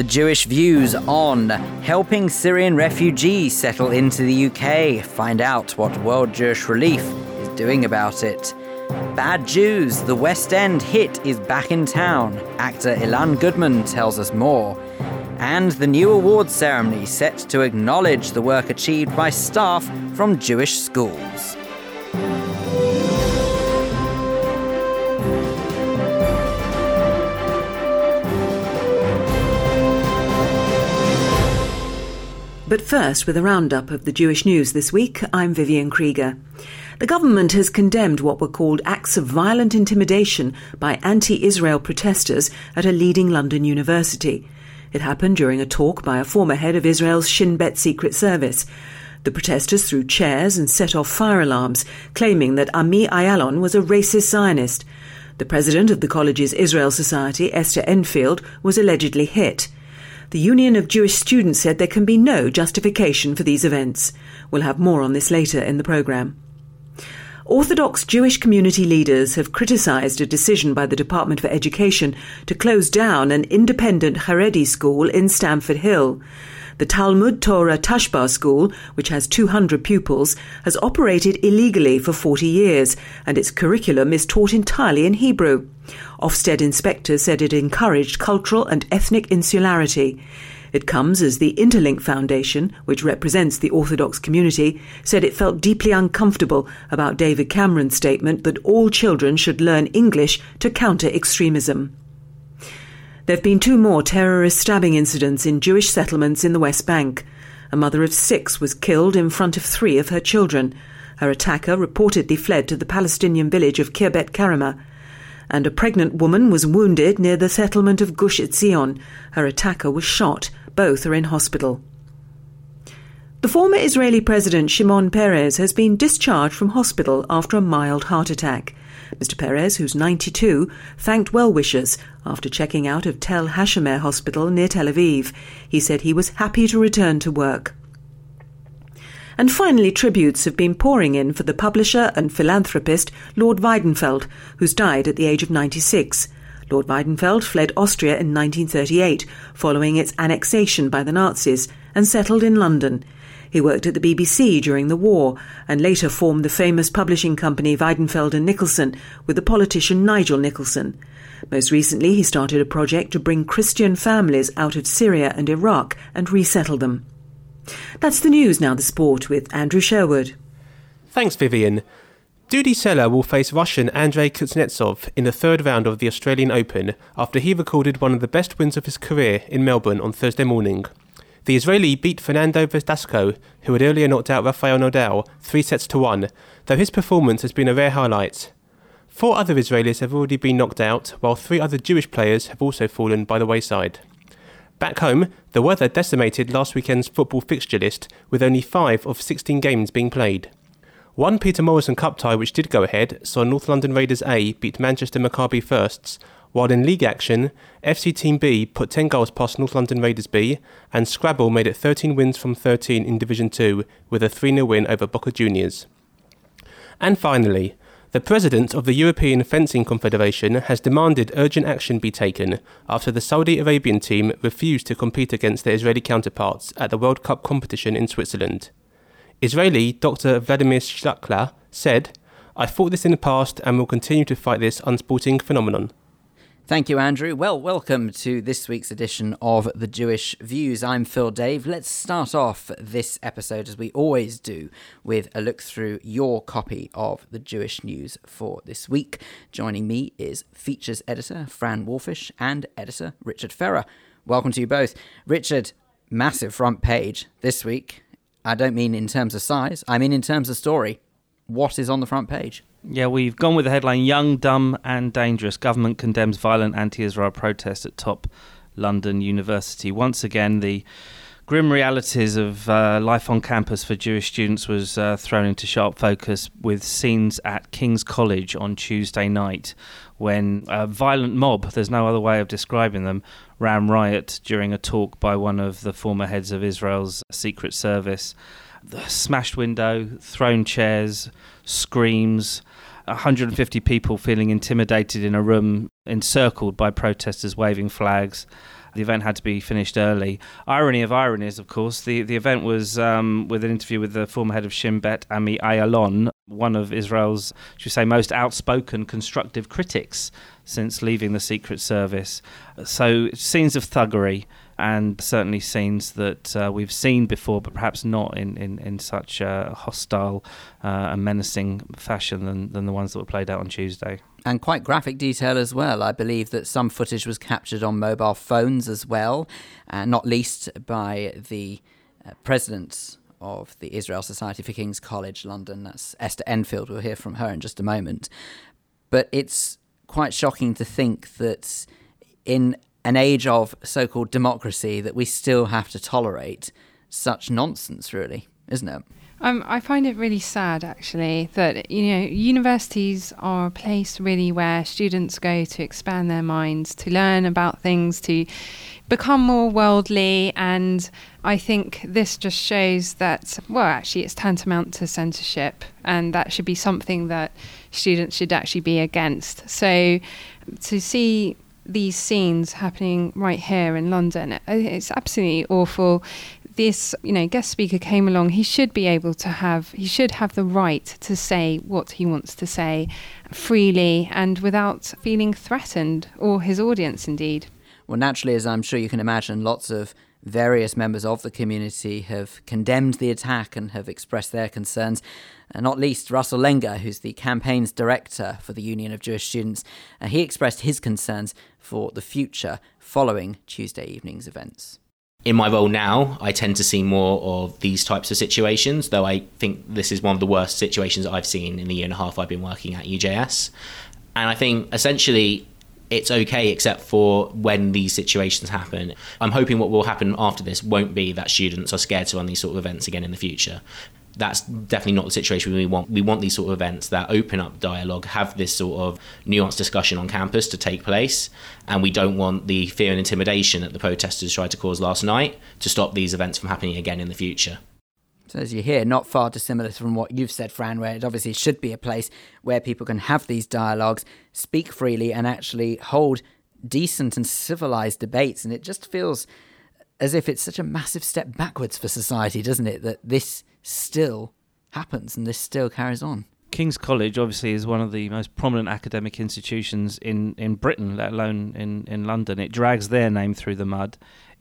The Jewish views on helping Syrian refugees settle into the UK. Find out what World Jewish Relief is doing about it. Bad Jews, the West End hit is back in town. Actor Ilan Goodman tells us more. And the new awards ceremony set to acknowledge the work achieved by staff from Jewish schools. But first, with a roundup of the Jewish news this week, I'm Vivian Krieger. The government has condemned what were called acts of violent intimidation by anti Israel protesters at a leading London university. It happened during a talk by a former head of Israel's Shin Bet Secret Service. The protesters threw chairs and set off fire alarms, claiming that Ami Ayalon was a racist Zionist. The president of the college's Israel Society, Esther Enfield, was allegedly hit. The Union of Jewish Students said there can be no justification for these events. We'll have more on this later in the programme. Orthodox Jewish community leaders have criticised a decision by the Department for Education to close down an independent Haredi school in Stamford Hill. The Talmud Torah Tashbar School, which has 200 pupils, has operated illegally for 40 years, and its curriculum is taught entirely in Hebrew. Ofsted inspectors said it encouraged cultural and ethnic insularity. It comes as the Interlink Foundation, which represents the Orthodox community, said it felt deeply uncomfortable about David Cameron's statement that all children should learn English to counter extremism. There have been two more terrorist stabbing incidents in Jewish settlements in the West Bank. A mother of six was killed in front of three of her children. Her attacker reportedly fled to the Palestinian village of Kirbet Karama. And a pregnant woman was wounded near the settlement of Gush Etzion. Her attacker was shot. Both are in hospital. The former Israeli President Shimon Peres has been discharged from hospital after a mild heart attack. Mr. Peres, who's 92, thanked well wishers after checking out of Tel Hashomer Hospital near Tel Aviv. He said he was happy to return to work. And finally, tributes have been pouring in for the publisher and philanthropist Lord Weidenfeld, who's died at the age of 96. Lord Weidenfeld fled Austria in 1938 following its annexation by the Nazis and settled in London. He worked at the BBC during the war and later formed the famous publishing company Weidenfeld and Nicolson with the politician Nigel Nicolson. Most recently, he started a project to bring Christian families out of Syria and Iraq and resettle them. That's the news now, the sport with Andrew Sherwood. Thanks, Vivian. Dudi Sela will face Russian Andrei Kuznetsov in the third round of the Australian Open after he recorded one of the best wins of his career in Melbourne on Thursday morning. The Israeli beat Fernando Verdasco, who had earlier knocked out Rafael Nadal, three sets to one, though his performance has been a rare highlight. Four other Israelis have already been knocked out, while three other Jewish players have also fallen by the wayside. Back home, the weather decimated last weekend's football fixture list, with only five of 16 games being played. One Peter Morrison Cup tie which did go ahead saw North London Raiders A beat Manchester Maccabi Firsts, while in league action, FC Team B put 10 goals past North London Raiders B, and Scrabble made it 13 wins from 13 in Division 2 with a 3 0 win over Boca Juniors. And finally, the president of the European Fencing Confederation has demanded urgent action be taken after the Saudi Arabian team refused to compete against their Israeli counterparts at the World Cup competition in Switzerland. Israeli Dr. Vladimir Shklar said, I fought this in the past and will continue to fight this unsporting phenomenon. Thank you, Andrew. Well, welcome to this week's edition of The Jewish Views. I'm Phil Dave. Let's start off this episode, as we always do, with a look through your copy of the Jewish news for this week. Joining me is features editor Fran Wolfisz and editor Richard Ferrer. Welcome to you both. Richard, massive front page this week. I don't mean in terms of size, I mean in terms of story. What is on the front page? Yeah, we've gone with the headline Young, Dumb and Dangerous. Government condemns violent anti Israel protest at top London University. Once again, the grim realities of uh, life on campus for Jewish students was uh, thrown into sharp focus with scenes at King's College on Tuesday night when a violent mob, there's no other way of describing them, ran riot during a talk by one of the former heads of Israel's Secret Service. The smashed window, thrown chairs, screams, 150 people feeling intimidated in a room encircled by protesters waving flags. the event had to be finished early. Irony of ironies, of course, the, the event was um, with an interview with the former head of Shin Bet, Ami Ayalon, one of Israel's, should say, most outspoken constructive critics since leaving the Secret Service. So, scenes of thuggery and certainly scenes that uh, we've seen before, but perhaps not in, in, in such a hostile uh, and menacing fashion than, than the ones that were played out on Tuesday. And quite graphic detail as well. I believe that some footage was captured on mobile phones as well, uh, not least by the uh, president of the Israel Society for King's College London. That's Esther Enfield. We'll hear from her in just a moment. But it's quite shocking to think that in an age of so called democracy that we still have to tolerate such nonsense, really, isn't it? Um, I find it really sad, actually, that you know universities are a place really where students go to expand their minds, to learn about things, to become more worldly, and I think this just shows that well, actually, it's tantamount to censorship, and that should be something that students should actually be against. So, to see these scenes happening right here in London. It's absolutely awful. This, you know, guest speaker came along. He should be able to have, he should have the right to say what he wants to say freely and without feeling threatened, or his audience indeed. Well, naturally, as I'm sure you can imagine, lots of various members of the community have condemned the attack and have expressed their concerns. And not least Russell Langer, who's the campaigns director for the Union of Jewish Students. Uh, he expressed his concerns for the future following Tuesday evening's events. In my role now, I tend to see more of these types of situations, though I think this is one of the worst situations I've seen in the year and a half I've been working at UJS. And I think essentially it's okay except for when these situations happen. I'm hoping what will happen after this won't be that students are scared to run these sort of events again in the future. That's definitely not the situation we want. We want these sort of events that open up dialogue, have this sort of nuanced discussion on campus to take place, and we don't want the fear and intimidation that the protesters tried to cause last night to stop these events from happening again in the future. So as you hear, not far dissimilar from what you've said, Fran, where it obviously should be a place where people can have these dialogues, speak freely, and actually hold decent and civilized debates. And it just feels as if it's such a massive step backwards for society, doesn't it? That this still happens and this still carries on. King's College obviously is one of the most prominent academic institutions in, in Britain, let alone in, in London. It drags their name through the mud.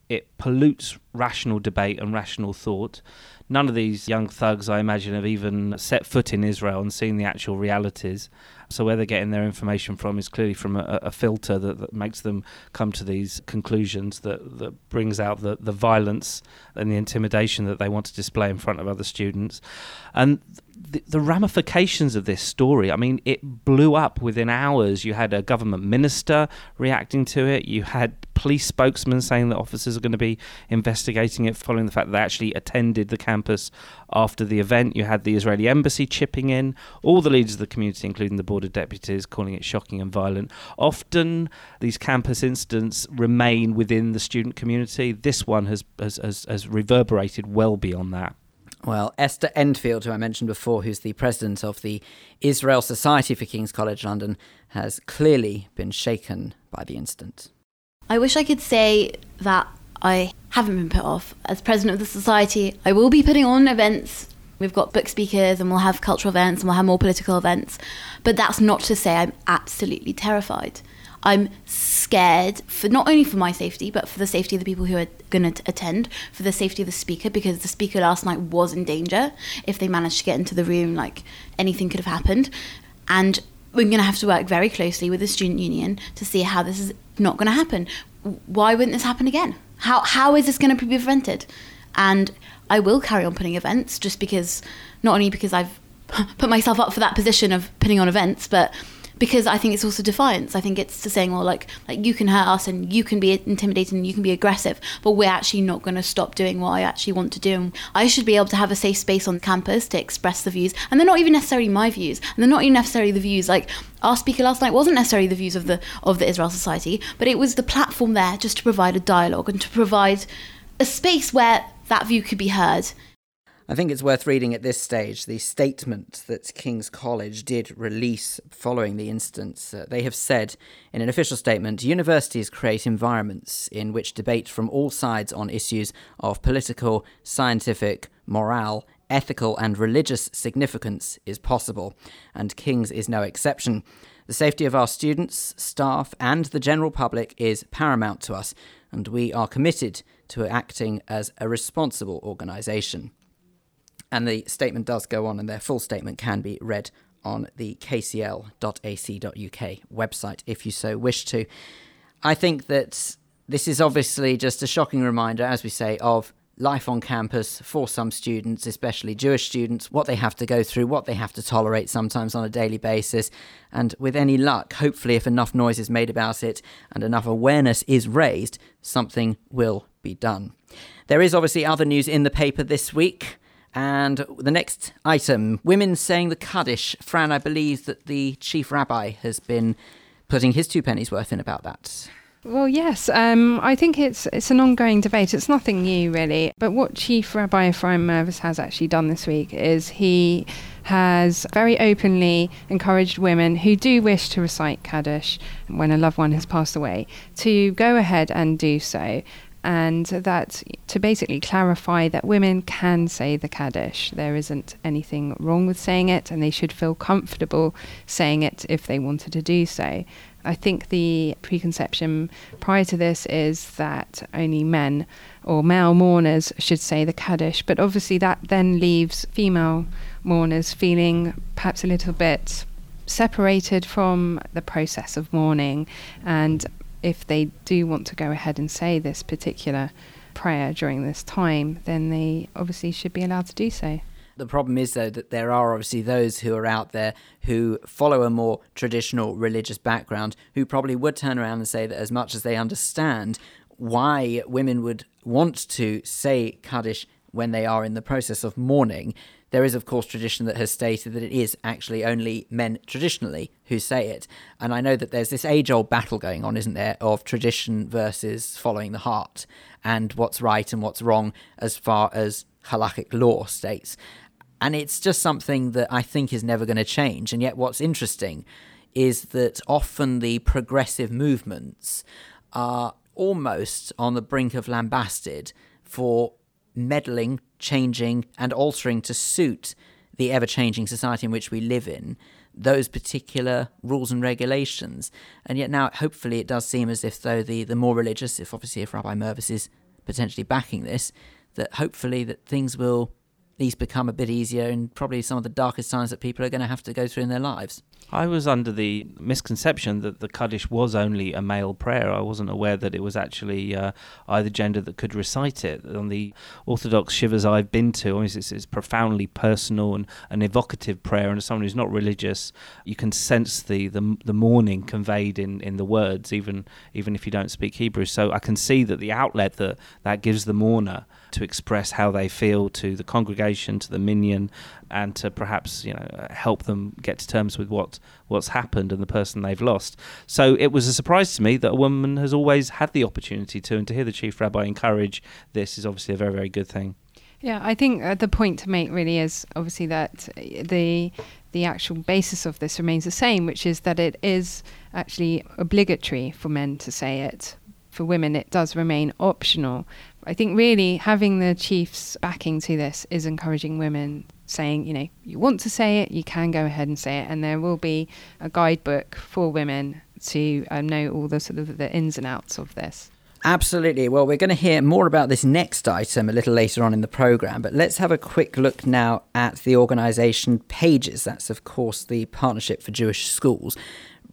It pollutes rational debate and rational thought none of these young thugs, I imagine, have even set foot in Israel and seen the actual realities. So where they're getting their information from is clearly from a, a filter that, that, makes them come to these conclusions that, that brings out the, the violence and the intimidation that they want to display in front of other students. And the, the, ramifications of this story, I mean, it blew up within hours. You had a government minister reacting to it. You had police spokesman saying that officers are going to be investigating it following the fact that they actually attended the campus after the event. You had the Israeli embassy chipping in, all the leaders of the community, including the board of deputies, calling it shocking and violent. Often these campus incidents remain within the student community. This one has, has, has, has reverberated well beyond that. Well, Esther Enfield, who I mentioned before, who's the president of the Israel Society for King's College London, has clearly been shaken by the incident. I wish I could say that I haven't been put off. As president of the society, I will be putting on events. We've got book speakers and we'll have cultural events and we'll have more political events. But that's not to say I'm absolutely terrified. I'm scared for not only for my safety, but for the safety of the people who are going to attend, for the safety of the speaker, because the speaker last night was in danger. If they managed to get into the room, like anything could have happened. And we're going to have to work very closely with the student union to see how this is not going to happen. Why wouldn't this happen again? How how is this going to be prevented? And I will carry on putting events just because not only because I've put myself up for that position of putting on events, but because I think it's also defiance. I think it's to saying, well, like, like you can hurt us and you can be intimidating and you can be aggressive, but we're actually not going to stop doing what I actually want to do. And I should be able to have a safe space on campus to express the views, and they're not even necessarily my views, and they're not even necessarily the views like our speaker last night wasn't necessarily the views of the of the Israel Society, but it was the platform there just to provide a dialogue and to provide a space where that view could be heard I think it's worth reading at this stage the statement that King's College did release following the instance. Uh, they have said in an official statement universities create environments in which debate from all sides on issues of political, scientific, morale, ethical, and religious significance is possible, and King's is no exception. The safety of our students, staff, and the general public is paramount to us, and we are committed to acting as a responsible organisation. And the statement does go on, and their full statement can be read on the kcl.ac.uk website if you so wish to. I think that this is obviously just a shocking reminder, as we say, of life on campus for some students, especially Jewish students, what they have to go through, what they have to tolerate sometimes on a daily basis. And with any luck, hopefully, if enough noise is made about it and enough awareness is raised, something will be done. There is obviously other news in the paper this week. And the next item women saying the Kaddish. Fran, I believe that the chief rabbi has been putting his two pennies worth in about that. Well, yes. Um, I think it's it's an ongoing debate. It's nothing new, really. But what Chief Rabbi Ephraim Mirvis has actually done this week is he has very openly encouraged women who do wish to recite Kaddish when a loved one has passed away to go ahead and do so and that to basically clarify that women can say the Kaddish. There isn't anything wrong with saying it, and they should feel comfortable saying it if they wanted to do so. I think the preconception prior to this is that only men or male mourners should say the Kaddish, but obviously that then leaves female mourners feeling perhaps a little bit separated from the process of mourning and if they do want to go ahead and say this particular prayer during this time, then they obviously should be allowed to do so. The problem is, though, that there are obviously those who are out there who follow a more traditional religious background who probably would turn around and say that as much as they understand why women would want to say Kaddish when they are in the process of mourning, there is, of course, tradition that has stated that it is actually only men traditionally who say it. And I know that there's this age old battle going on, isn't there, of tradition versus following the heart and what's right and what's wrong as far as halakhic law states. And it's just something that I think is never going to change. And yet, what's interesting is that often the progressive movements are almost on the brink of lambasted for meddling, changing, and altering to suit the ever changing society in which we live in those particular rules and regulations. And yet now, hopefully, it does seem as if though the, the more religious, if obviously if Rabbi Mirvis is potentially backing this, that hopefully that things will least become a bit easier and probably some of the darkest times that people are going to have to go through in their lives. I was under the misconception that the Kaddish was only a male prayer. I wasn't aware that it was actually uh, either gender that could recite it. On the Orthodox shivas I've been to, it's, it's profoundly personal and an evocative prayer. And as someone who's not religious, you can sense the, the, the mourning conveyed in, in the words, even even if you don't speak Hebrew. So I can see that the outlet that that gives the mourner to express how they feel to the congregation, to the minyan, and to perhaps you know help them get to terms with what what's happened and the person they've lost. So it was a surprise to me that a woman has always had the opportunity to, and to hear the chief rabbi encourage this is obviously a very very good thing. Yeah, I think uh, the point to make really is obviously that the the actual basis of this remains the same, which is that it is actually obligatory for men to say it. For women, it does remain optional. I think really having the chief's backing to this is encouraging women saying, you know, you want to say it, you can go ahead and say it, and there will be a guidebook for women to um, know all the sort of the ins and outs of this. Absolutely. Well, we're going to hear more about this next item a little later on in the programme, but let's have a quick look now at the organisation PaJeS. That's, of course, the Partnership for Jewish Schools.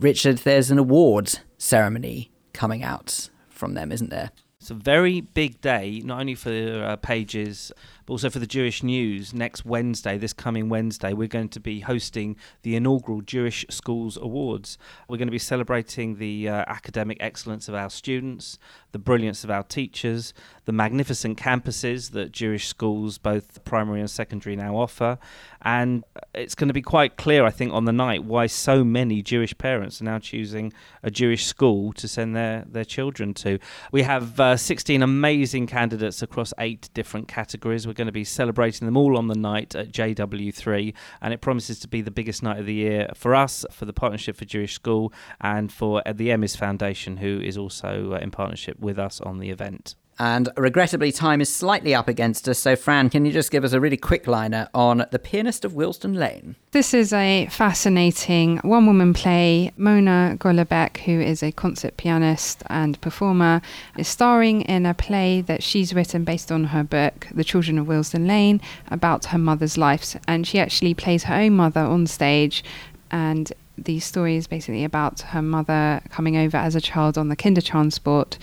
Richard, there's an award ceremony coming out from them, isn't there? It's a very big day, not only for uh, PaJeS, but also for the Jewish News. Next Wednesday, this coming Wednesday, we're going to be hosting the inaugural Jewish Schools Awards. We're going to be celebrating the uh, academic excellence of our students, the brilliance of our teachers, the magnificent campuses that Jewish schools, both primary and secondary, now offer. And it's going to be quite clear, I think, on the night why so many Jewish parents are now choosing a Jewish school to send their, their children to. We have uh, 16 amazing candidates across eight different categories. We're going to be celebrating them all on the night at JW3, and it promises to be the biggest night of the year for us, for the Partnership for Jewish School, and for the Emis Foundation, who is also uh, in partnership with us on the event. And regrettably, time is slightly up against us. So, Fran, can you just give us a really quick liner on The Pianist of Willesden Lane? This is a fascinating one woman play. Mona Golabek, who is a concert pianist and performer, is starring in a play that she's written based on her book, The Children of Willesden Lane, about her mother's life. And she actually plays her own mother on stage. And the story is basically about her mother coming over as a child on the Kindertransport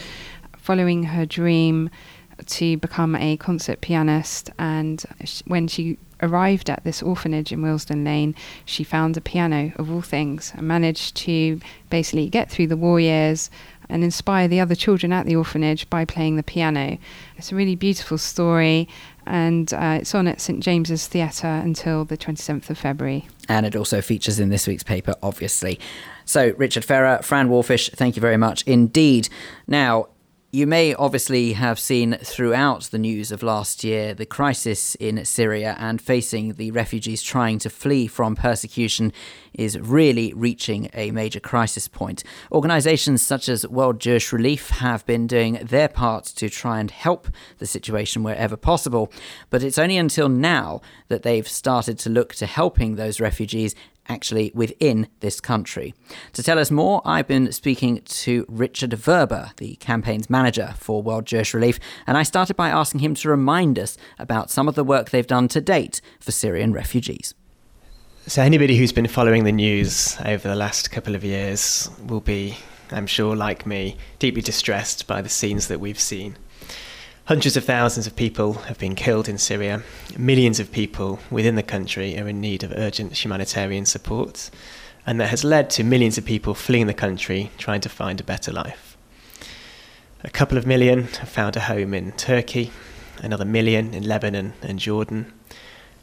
following her dream to become a concert pianist. And when she arrived at this orphanage in Willesden Lane, she found a piano of all things and managed to basically get through the war years and inspire the other children at the orphanage by playing the piano. It's a really beautiful story, and uh, it's on at St James's Theatre until the 27th of February. And it also features in this week's paper, obviously. So, Richard Ferrer, Fran Wolfisz, thank you very much indeed. Now, you may obviously have seen throughout the news of last year the crisis in Syria and facing the refugees trying to flee from persecution is really reaching a major crisis point. Organisations such as World Jewish Relief have been doing their part to try and help the situation wherever possible, but it's only until now that they've started to look to helping those refugees actually within this country. To tell us more, I've been speaking to Richard Verber, the campaign's manager for World Jewish Relief, and I started by asking him to remind us about some of the work they've done to date for Syrian refugees. So, anybody who's been following the news over the last couple of years will be, I'm sure, like me, deeply distressed by the scenes that we've seen. Hundreds of thousands of people have been killed in Syria. Millions of people within the country are in need of urgent humanitarian support. And that has led to millions of people fleeing the country, trying to find a better life. A couple of million have found a home in Turkey, another million in Lebanon and Jordan.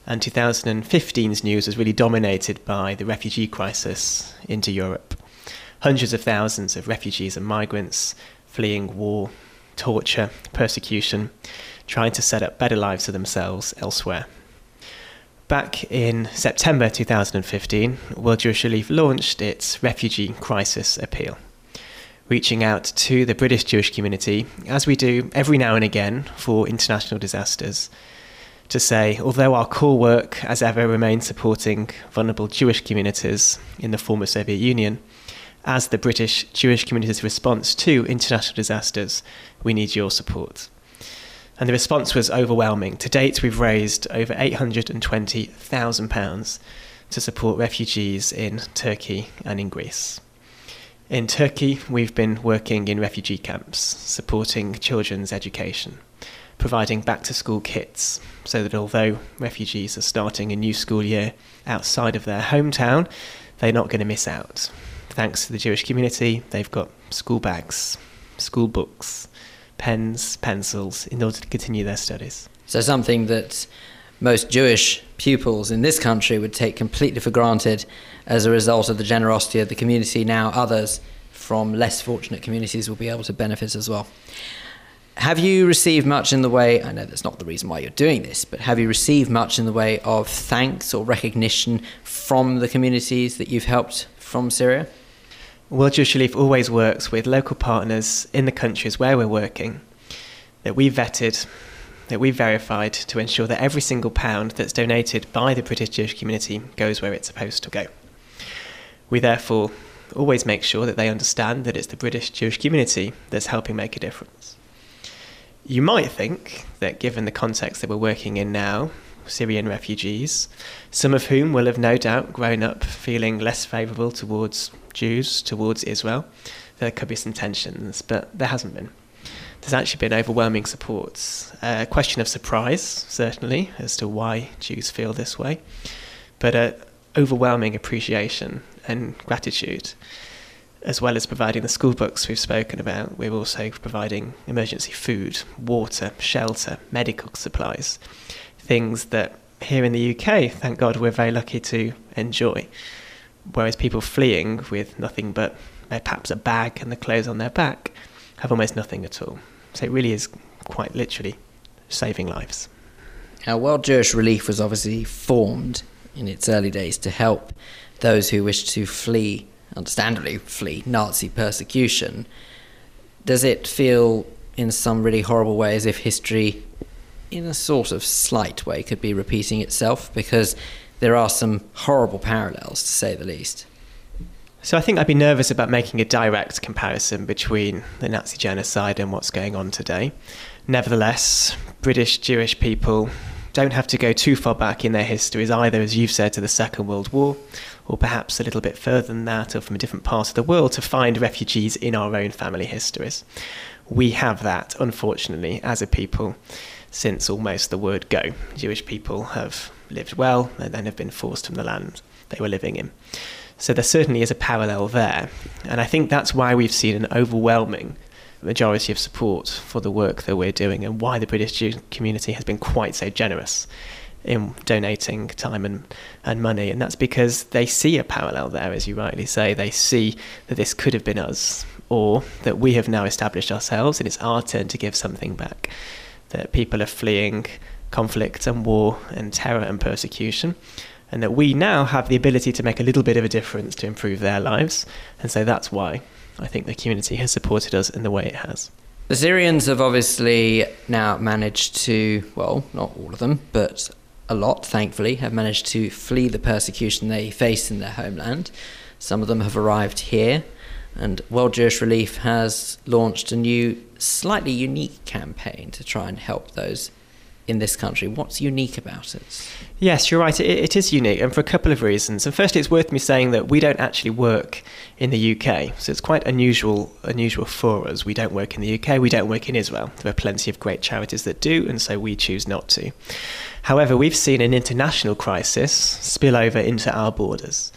And 2015's news was really dominated by the refugee crisis into Europe. Hundreds of thousands of refugees and migrants fleeing war, torture, persecution, trying to set up better lives for themselves elsewhere. Back in September 2015, World Jewish Relief launched its Refugee Crisis Appeal, reaching out to the British Jewish community, as we do every now and again for international disasters, to say, although our core work, as ever, remains supporting vulnerable Jewish communities in the former Soviet Union, as the British Jewish community's response to international disasters, we need your support. And the response was overwhelming. To date, we've raised over £820,000 to support refugees in Turkey and in Greece. In Turkey, we've been working in refugee camps, supporting children's education, providing back to school kits, so that although refugees are starting a new school year outside of their hometown, they're not going to miss out thanks to the Jewish community, they've got school bags, school books, pens, pencils in order to continue their studies. So, something that most Jewish pupils in this country would take completely for granted as a result of the generosity of the community. Now, others from less fortunate communities will be able to benefit as well. Have you received much in the way? I know that's not the reason why you're doing this, but have you received much in the way of thanks or recognition from the communities that you've helped from Syria? World Jewish Relief always works with local partners in the countries where we're working that we vetted, that we verified to ensure that every single pound that's donated by the British Jewish community goes where it's supposed to go. We therefore always make sure that they understand that it's the British Jewish community that's helping make a difference. You might think that given the context that we're working in now, Syrian refugees, some of whom will have no doubt grown up feeling less favourable towards Jews, towards Israel. There could be some tensions, but there hasn't been. There's actually been overwhelming support. A question of surprise, certainly, as to why Jews feel this way, but overwhelming appreciation and gratitude as well as providing the school books we've spoken about, we're also providing emergency food, water, shelter, medical supplies things that here in the UK, thank God, we're very lucky to enjoy. Whereas people fleeing with nothing but perhaps a bag and the clothes on their back have almost nothing at all. So it really is quite literally saving lives. Now, World Jewish Relief was obviously formed in its early days to help those who wish to flee, understandably flee, Nazi persecution. Does it feel in some really horrible way as if history, in a sort of slight way, could be repeating itself? Because there are some horrible parallels, to say the least. So I think I'd be nervous about making a direct comparison between the Nazi genocide and what's going on today. Nevertheless, British Jewish people don't have to go too far back in their histories either, as you've said, to the Second World War, or perhaps a little bit further than that, or from a different part of the world, to find refugees in our own family histories. We have that, unfortunately, as a people, since almost the word go. Jewish people have lived well and then have been forced from the land they were living in. So there certainly is a parallel there. And I think that's why we've seen an overwhelming majority of support for the work that we're doing and why the British community has been quite so generous in donating time and, and money. And that's because they see a parallel there, as you rightly say. They see that this could have been us, or that we have now established ourselves and it's our turn to give something back. That people are fleeing conflict and war and terror and persecution and that we now have the ability to make a little bit of a difference to improve their lives. And so that's why I think the community has supported us in the way it has. The Syrians have obviously now managed to, well, not all of them, but a lot, thankfully, have managed to flee the persecution they face in their homeland. Some of them have arrived here, and World Jewish Relief has launched a new, slightly unique campaign to try and help those in this country. What's unique about it? Yes, you're right. It, it is unique, and for a couple of reasons. And firstly, it's worth me saying that we don't actually work in the UK, so it's quite unusual unusual for us. We don't work in the UK. We don't work in Israel. There are plenty of great charities that do, and so we choose not to. However, we've seen an international crisis spill over into our borders.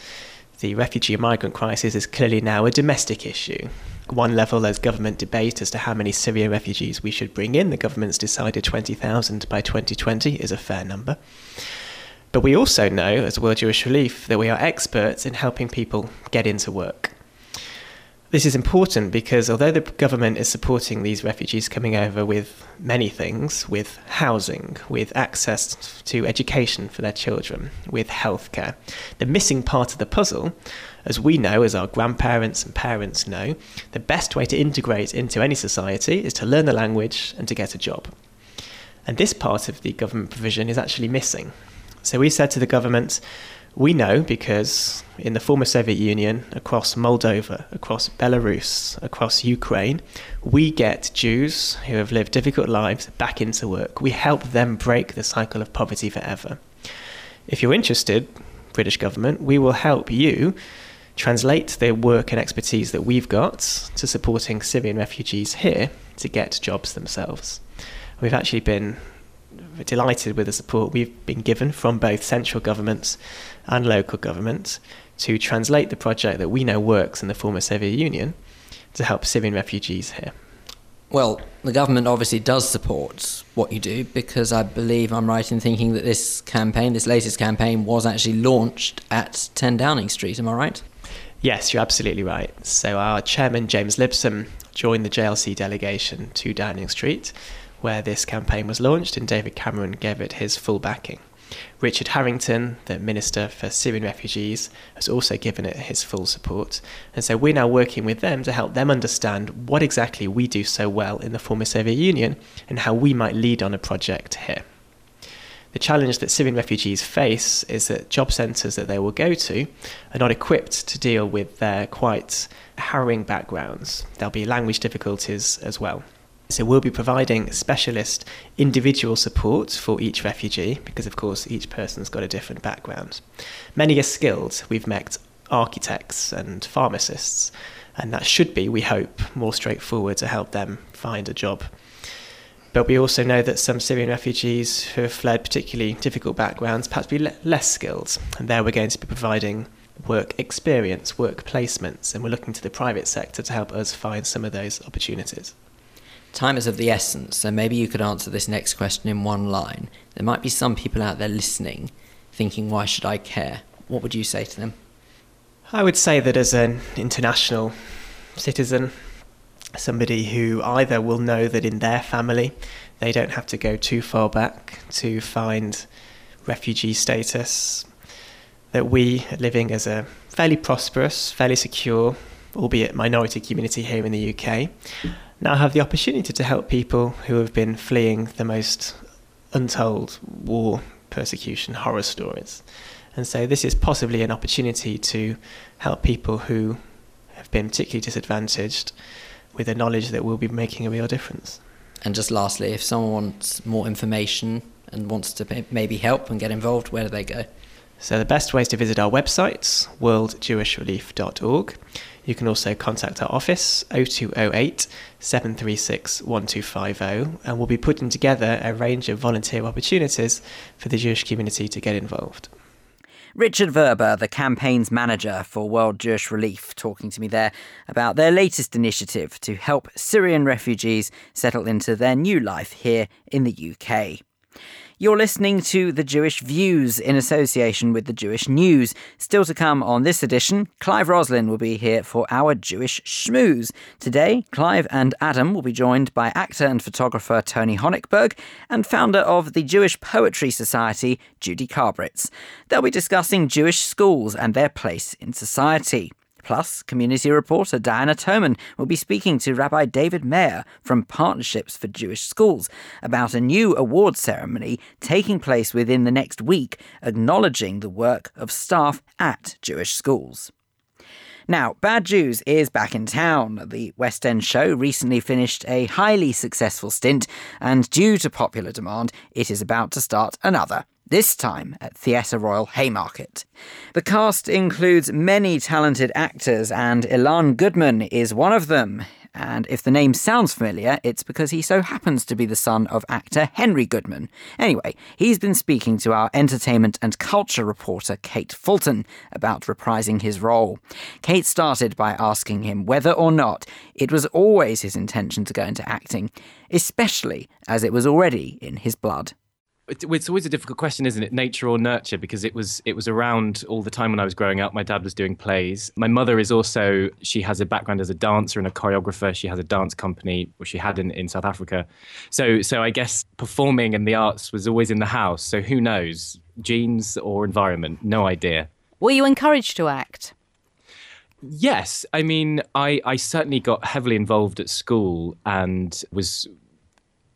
The refugee and migrant crisis is clearly now a domestic issue one level, there's government debate as to how many Syrian refugees we should bring in. The government's decided 20,000 by 2020 is a fair number. But we also know, as World Jewish Relief, that we are experts in helping people get into work. This is important because although the government is supporting these refugees coming over with many things, with housing, with access to education for their children, with healthcare, the missing part of the puzzle, as we know, as our grandparents and parents know, the best way to integrate into any society is to learn the language and to get a job. And this part of the government provision is actually missing. So we said to the government, we know because in the former Soviet Union, across Moldova, across Belarus, across Ukraine, we get Jews who have lived difficult lives back into work. We help them break the cycle of poverty forever. If you're interested, British government, we will help you translate the work and expertise that we've got to supporting Syrian refugees here to get jobs themselves. We've actually been delighted with the support we've been given from both central governments and local governments to translate the project that we know works in the former Soviet Union to help Syrian refugees here. Well, the government obviously does support what you do because I believe I'm right in thinking that this campaign, this latest campaign, was actually launched at 10 Downing Street. Am I right? Yes, you're absolutely right. So, our chairman, James Libson, joined the JLC delegation to Downing Street where this campaign was launched, and David Cameron gave it his full backing. Richard Harrington, the Minister for Syrian Refugees, has also given it his full support. And so we're now working with them to help them understand what exactly we do so well in the former Soviet Union and how we might lead on a project here. The challenge that Syrian refugees face is that job centres that they will go to are not equipped to deal with their quite harrowing backgrounds. There'll be language difficulties as well. So we'll be providing specialist individual support for each refugee because, of course, each person's got a different background. Many are skilled. We've met architects and pharmacists, and that should be, we hope, more straightforward to help them find a job. But we also know that some Syrian refugees who have fled particularly difficult backgrounds perhaps be le- less skilled, and there we're going to be providing work experience, work placements, and we're looking to the private sector to help us find some of those opportunities. Time is of the essence, so maybe you could answer this next question in one line. There might be some people out there listening thinking, why should I care? What would you say to them? I would say that as an international citizen, somebody who either will know that in their family they don't have to go too far back to find refugee status, that we, living as a fairly prosperous, fairly secure, albeit minority community here in the UK, now have the opportunity to help people who have been fleeing the most untold war, persecution, horror stories. And so this is possibly an opportunity to help people who have been particularly disadvantaged with the knowledge that we'll be making a real difference. And just lastly, if someone wants more information and wants to maybe help and get involved, where do they go? So the best way is to visit our website, worldjewishrelief.org. You can also contact our office, 0208 736 1250, and we'll be putting together a range of volunteer opportunities for the Jewish community to get involved. Richard Verber, the campaign's manager for World Jewish Relief, talking to me there about their latest initiative to help Syrian refugees settle into their new life here in the UK. You're listening to The Jewish Views in association with The Jewish News. Still to come on this edition, Clive Roslin will be here for our Jewish Schmooze. Today, Clive and Adam will be joined by actor and photographer Tony Honigberg and founder of the Jewish Poetry Society, Judy Carbritz. They'll be discussing Jewish schools and their place in society. Plus, community reporter Diana Toman will be speaking to Rabbi David Meyer from Partnerships for Jewish Schools about a new award ceremony taking place within the next week, acknowledging the work of staff at Jewish schools. Now, Bad Jews is back in town. The West End show recently finished a highly successful stint, and due to popular demand, it is about to start another this time at Theatre Royal Haymarket. The cast includes many talented actors, and Ilan Goodman is one of them. And if the name sounds familiar, it's because he so happens to be the son of actor Henry Goodman. Anyway, he's been speaking to our entertainment and culture reporter Kate Fulton about reprising his role. Kate started by asking him whether or not it was always his intention to go into acting, especially as it was already in his blood it's always a difficult question, isn't it? Nature or nurture? Because it was it was around all the time when I was growing up. My dad was doing plays. My mother is also she has a background as a dancer and a choreographer. She has a dance company, which she had in, in South Africa. So so I guess performing and the arts was always in the house. So who knows? Genes or environment? No idea. Were you encouraged to act? Yes, I mean, I, I certainly got heavily involved at school and was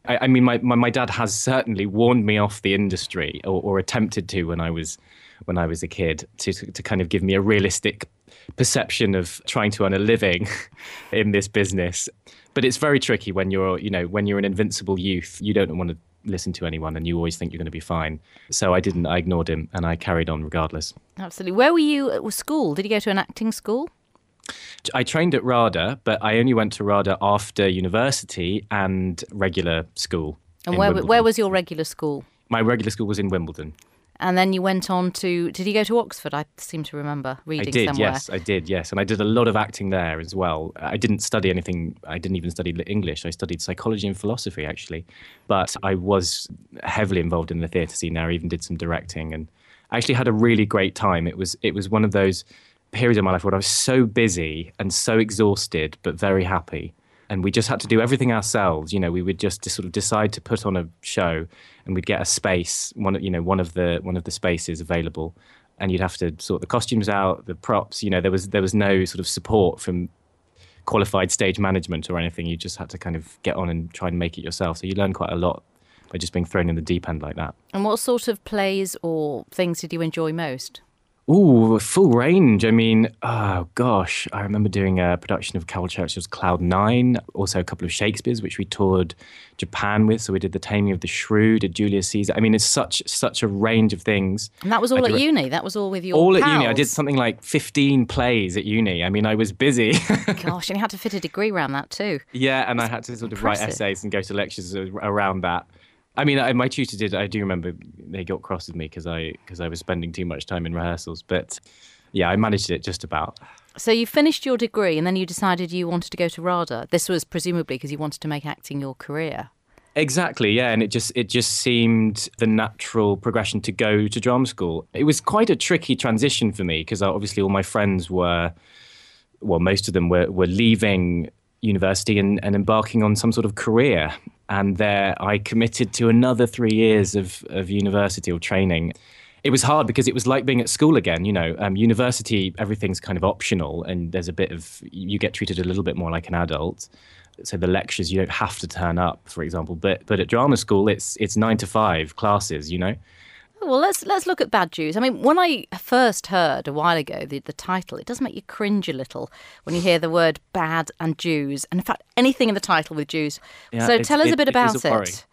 I, I mean, my, my, my dad has certainly warned me off the industry, or, or attempted to when I was when I was a kid, to to kind of give me a realistic perception of trying to earn a living in this business. But it's very tricky when you're, you know, when you're an invincible youth. You don't want to listen to anyone, and you always think you're going to be fine. So I didn't. I ignored him, and I carried on regardless. Absolutely. Where were you at school? Did you go to an acting school? I trained at RADA, but I only went to RADA after university and regular school. And where, where was your regular school? My regular school was in Wimbledon. And then you went on to. Did you go to Oxford? I seem to remember reading I did, somewhere. yes, I did, yes, and I did a lot of acting there as well. I didn't study anything. I didn't even study English. I studied psychology and philosophy actually, but I was heavily involved in the theatre scene there. I even did some directing, and I actually had a really great time. It was it was one of those period in my life where I was so busy and so exhausted, but very happy. And we just had to do everything ourselves. You know, we would just sort of decide to put on a show, and we'd get a space, one you know, one of the one of the spaces available, and you'd have to sort the costumes out, the props. You know, there was there was no sort of support from qualified stage management or anything. You just had to kind of get on and try and make it yourself. So you learn quite a lot by just being thrown in the deep end like that. And what sort of plays or things did you enjoy most? Ooh, full range. I mean, oh gosh, I remember doing a production of Caryl Churchill's Cloud Nine, also a couple of Shakespeare's, which we toured Japan with. So we did The Taming of the Shrew, did Julius Caesar. I mean, it's such such a range of things. And that was all at uni. That was all with your all pals. at uni. I did something like fifteen plays at uni. I mean, I was busy. gosh, and you had to fit a degree around that too. Yeah, and I had to sort of impressive. write essays and go to lectures around that. I mean, I, my tutor did. I do remember they got cross with me because I because I was spending too much time in rehearsals. But yeah, I managed it just about. So you finished your degree, and then you decided you wanted to go to RADA. This was presumably because you wanted to make acting your career. Exactly, yeah, and it just it just seemed the natural progression to go to drama school. It was quite a tricky transition for me because uh, obviously all my friends were, well, most of them were were leaving university and, and embarking on some sort of career. And there I committed to another three years of, of university or training. It was hard because it was like being at school again. You know, um, university, everything's kind of optional, and there's a bit of, you get treated a little bit more like an adult. So the lectures, you don't have to turn up, for example. But, but at drama school, it's, it's nine to five classes, you know? Oh, well, let's let's look at Bad Jews. I mean, when I first heard a while ago the, the title, it does make you cringe a little when you hear the word bad and Jews, and in fact, anything in the title with Jews. Yeah, so tell us it- a bit it about a it.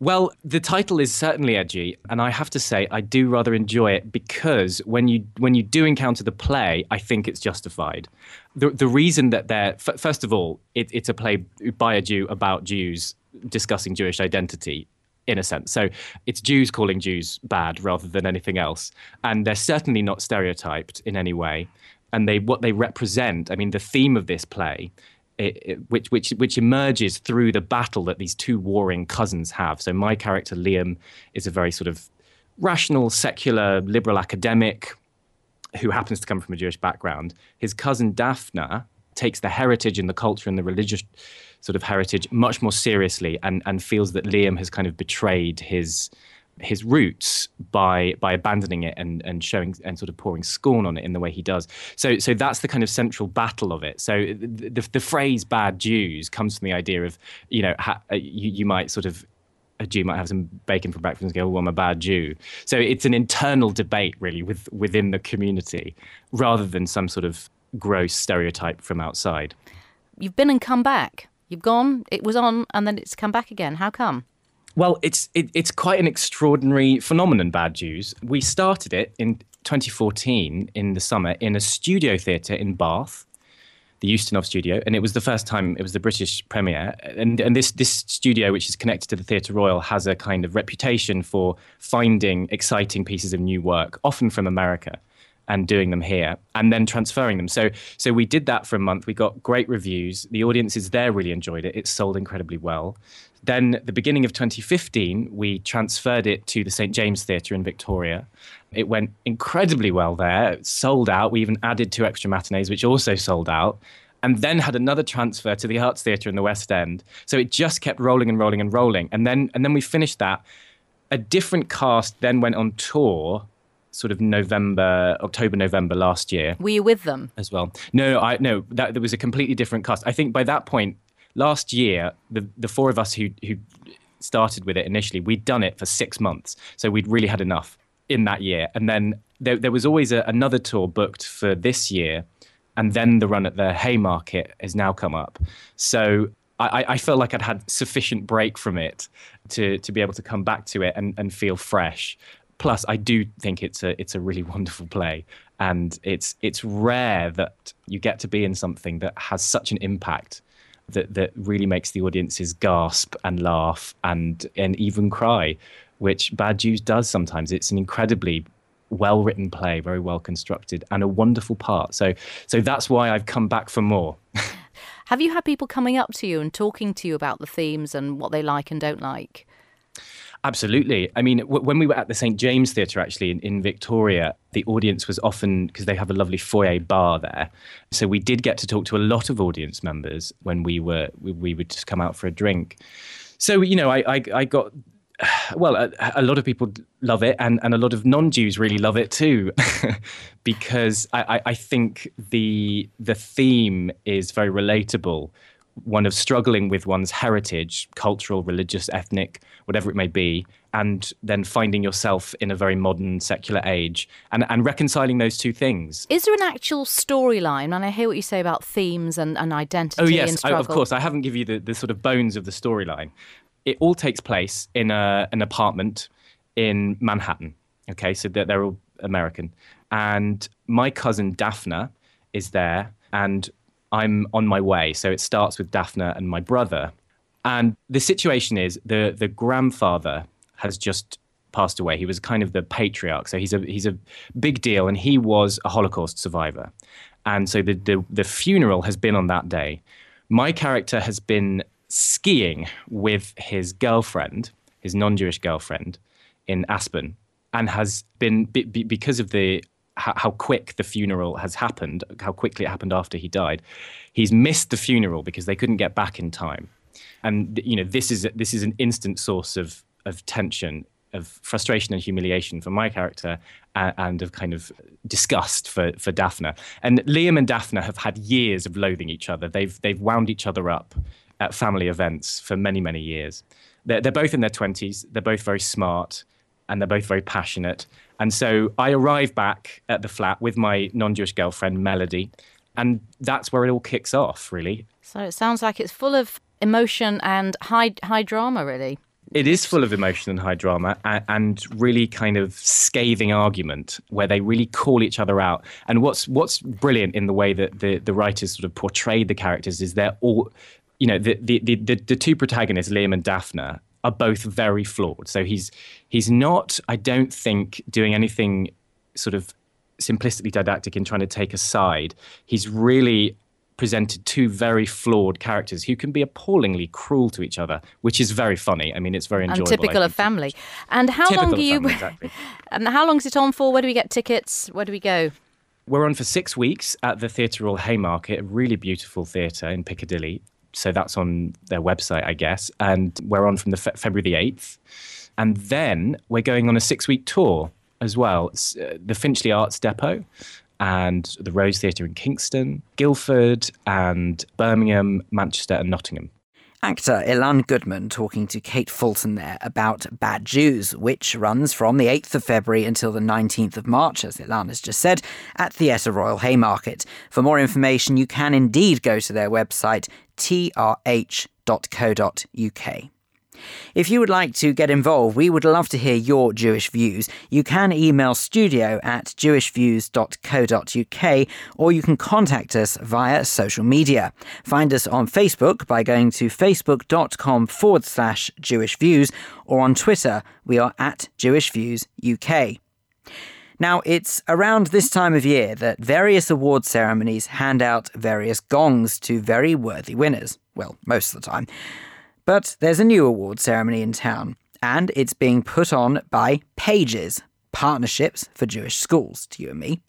Well, the title is certainly edgy, and I have to say I do rather enjoy it because when you when you do encounter the play, I think it's justified. The the reason that they're f- first of all, it, it's a play by a Jew about Jews discussing Jewish identity. In a sense, so it's Jews calling Jews bad rather than anything else, and they're certainly not stereotyped in any way. And they what they represent. I mean, the theme of this play it, it- which which which emerges through the battle that these two warring cousins have. So my character Liam is a very sort of rational, secular, liberal academic who happens to come from a Jewish background. His cousin Daphna takes the heritage and the culture and the religious sort of heritage much more seriously and, and feels that Liam has kind of betrayed his his roots by by abandoning it and and showing and sort of pouring scorn on it in the way he does. So so that's the kind of central battle of it. So the the, the phrase "bad Jews" comes from the idea of you know ha, uh, you, you might sort of a Jew might have some bacon for breakfast and go, "Oh, I'm a bad Jew." So it's an internal debate, really, with within the community, rather than some sort of gross stereotype from outside. You've been and come back. You've gone. It was on, and then it's come back again. How come? Well, it's it, it's quite an extraordinary phenomenon. Bad Jews. We started it in 2014 in the summer in a studio theatre in Bath, the Ustinov Studio, and it was the first time it was the British premiere. And and this this studio, which is connected to the Theatre Royal, has a kind of reputation for finding exciting pieces of new work, often from America. And doing them here, and then transferring them. So, so we did that for a month. We got great reviews. The audiences there really enjoyed it. It sold incredibly well. Then, the beginning of 2015, we transferred it to the St James Theatre in Victoria. It went incredibly well there. It sold out. We even added two extra matinees, which also sold out. And then had another transfer to the Arts Theatre in the West End. So it just kept rolling and rolling and rolling. And then, and then we finished that. A different cast then went on tour, sort of November, October, November last year Were you with them? as well. No, no, I no. That there was a completely different cast. I think by that point last year, the the four of us who who started with it initially, we'd done it for six months, so we'd really had enough in that year. And then there there was always a, another tour booked for this year, and then the run at the Haymarket has now come up. So. I, I felt like I'd had sufficient break from it to, to be able to come back to it and, and feel fresh plus I do think it's a it's a really wonderful play. And it's it's rare that you get to be in something that has such an impact that that really makes the audiences gasp and laugh and and even cry which Bad Jews does sometimes. It's an incredibly well written play very well constructed and a wonderful part. So so that's why I've come back for more. Have you had people coming up to you and talking to you about the themes and what they like and don't like? Absolutely. I mean, w- when we were at the St. James Theatre, actually, in, in Victoria, the audience was often, because they have a lovely foyer bar there. So we did get to talk to a lot of audience members when we were, we, we would just come out for a drink. So, you know, I, I, I got, well, a, a lot of people love it, and, and a lot of non Jews really love it too, because I, I, I think the, the theme is very relatable one of struggling with one's heritage, cultural, religious, ethnic, whatever it may be, and then finding yourself in a very modern, secular age and, and reconciling those two things. Is there an actual storyline? And I hear what you say about themes and, and identity Oh, yes, I, of course. I haven't given you the, the sort of bones of the storyline. It all takes place in a, an apartment in Manhattan. Okay, so they're, they're all American. And my cousin Daphna is there, and I'm on my way. So it starts with Daphna and my brother. And the situation is the, the grandfather has just passed away. He was kind of the patriarch. So he's a, he's a big deal, and he was a Holocaust survivor. And so the, the, the funeral has been on that day. My character has been skiing with his girlfriend, his non Jewish girlfriend, in Aspen, and has been, be, be- because of the how, quick the funeral has happened, how quickly it happened after he died. He's missed the funeral because they couldn't get back in time, and you know this is this is an instant source of of tension of frustration and humiliation for my character and, and, of kind of disgust for, for Daphna. And Liam and Daphna have had years of loathing each other. They've, they've wound each other up at family events for many, many years. They're, they're both in their 20s, they're both very smart, and they're both very passionate. And so I arrive back at the flat with my non Jewish girlfriend, Melody, and that's where it all kicks off, really. So it sounds like it's full of emotion and high, high drama, really. It is full of emotion and high drama and, and, really kind of scathing argument where they really call each other out. And what's what's brilliant in the way that the, the writers sort of portrayed the characters is they're all you know, the, the, the, the, the two protagonists, Liam and Daphna, are both very flawed. So he's he's not, I don't think, doing anything sort of simplistically didactic in trying to take a side. He's really presented two very flawed characters who can be appallingly cruel to each other, which is very funny. I mean, it's very enjoyable. And typical of family. And how typical long are you? Family, exactly. and how long is it on for? Where do we get tickets? Where do we go? We're on for six weeks at the Theatre Royal Haymarket, a really beautiful theatre in Piccadilly. So that's on their website, I guess. And we're on from the fe- February the 8th. And then we're going on a six week tour as well. Uh, the Finchley Arts Depot and the Rose Theatre in Kingston, Guildford and Birmingham, Manchester and Nottingham. Actor Ilan Goodman talking to Kate Fulton there about Bad Jews, which runs from the 8th of February until the 19th of March, as Ilan has just said, at Theatre Royal Haymarket. For more information, you can indeed go to their website, trh.co.uk. If you would like to get involved, we would love to hear your Jewish views. You can email studio at jewishviews.co.uk or you can contact us via social media. Find us on Facebook by going to facebook.com forward slash Jewish Views or on Twitter, we are at Jewish Views UK. Now, it's around this time of year that various award ceremonies hand out various gongs to very worthy winners. Well, most of the time. But there's a new award ceremony in town, and it's being put on by PaJeS, Partnerships for Jewish Schools, to you and me.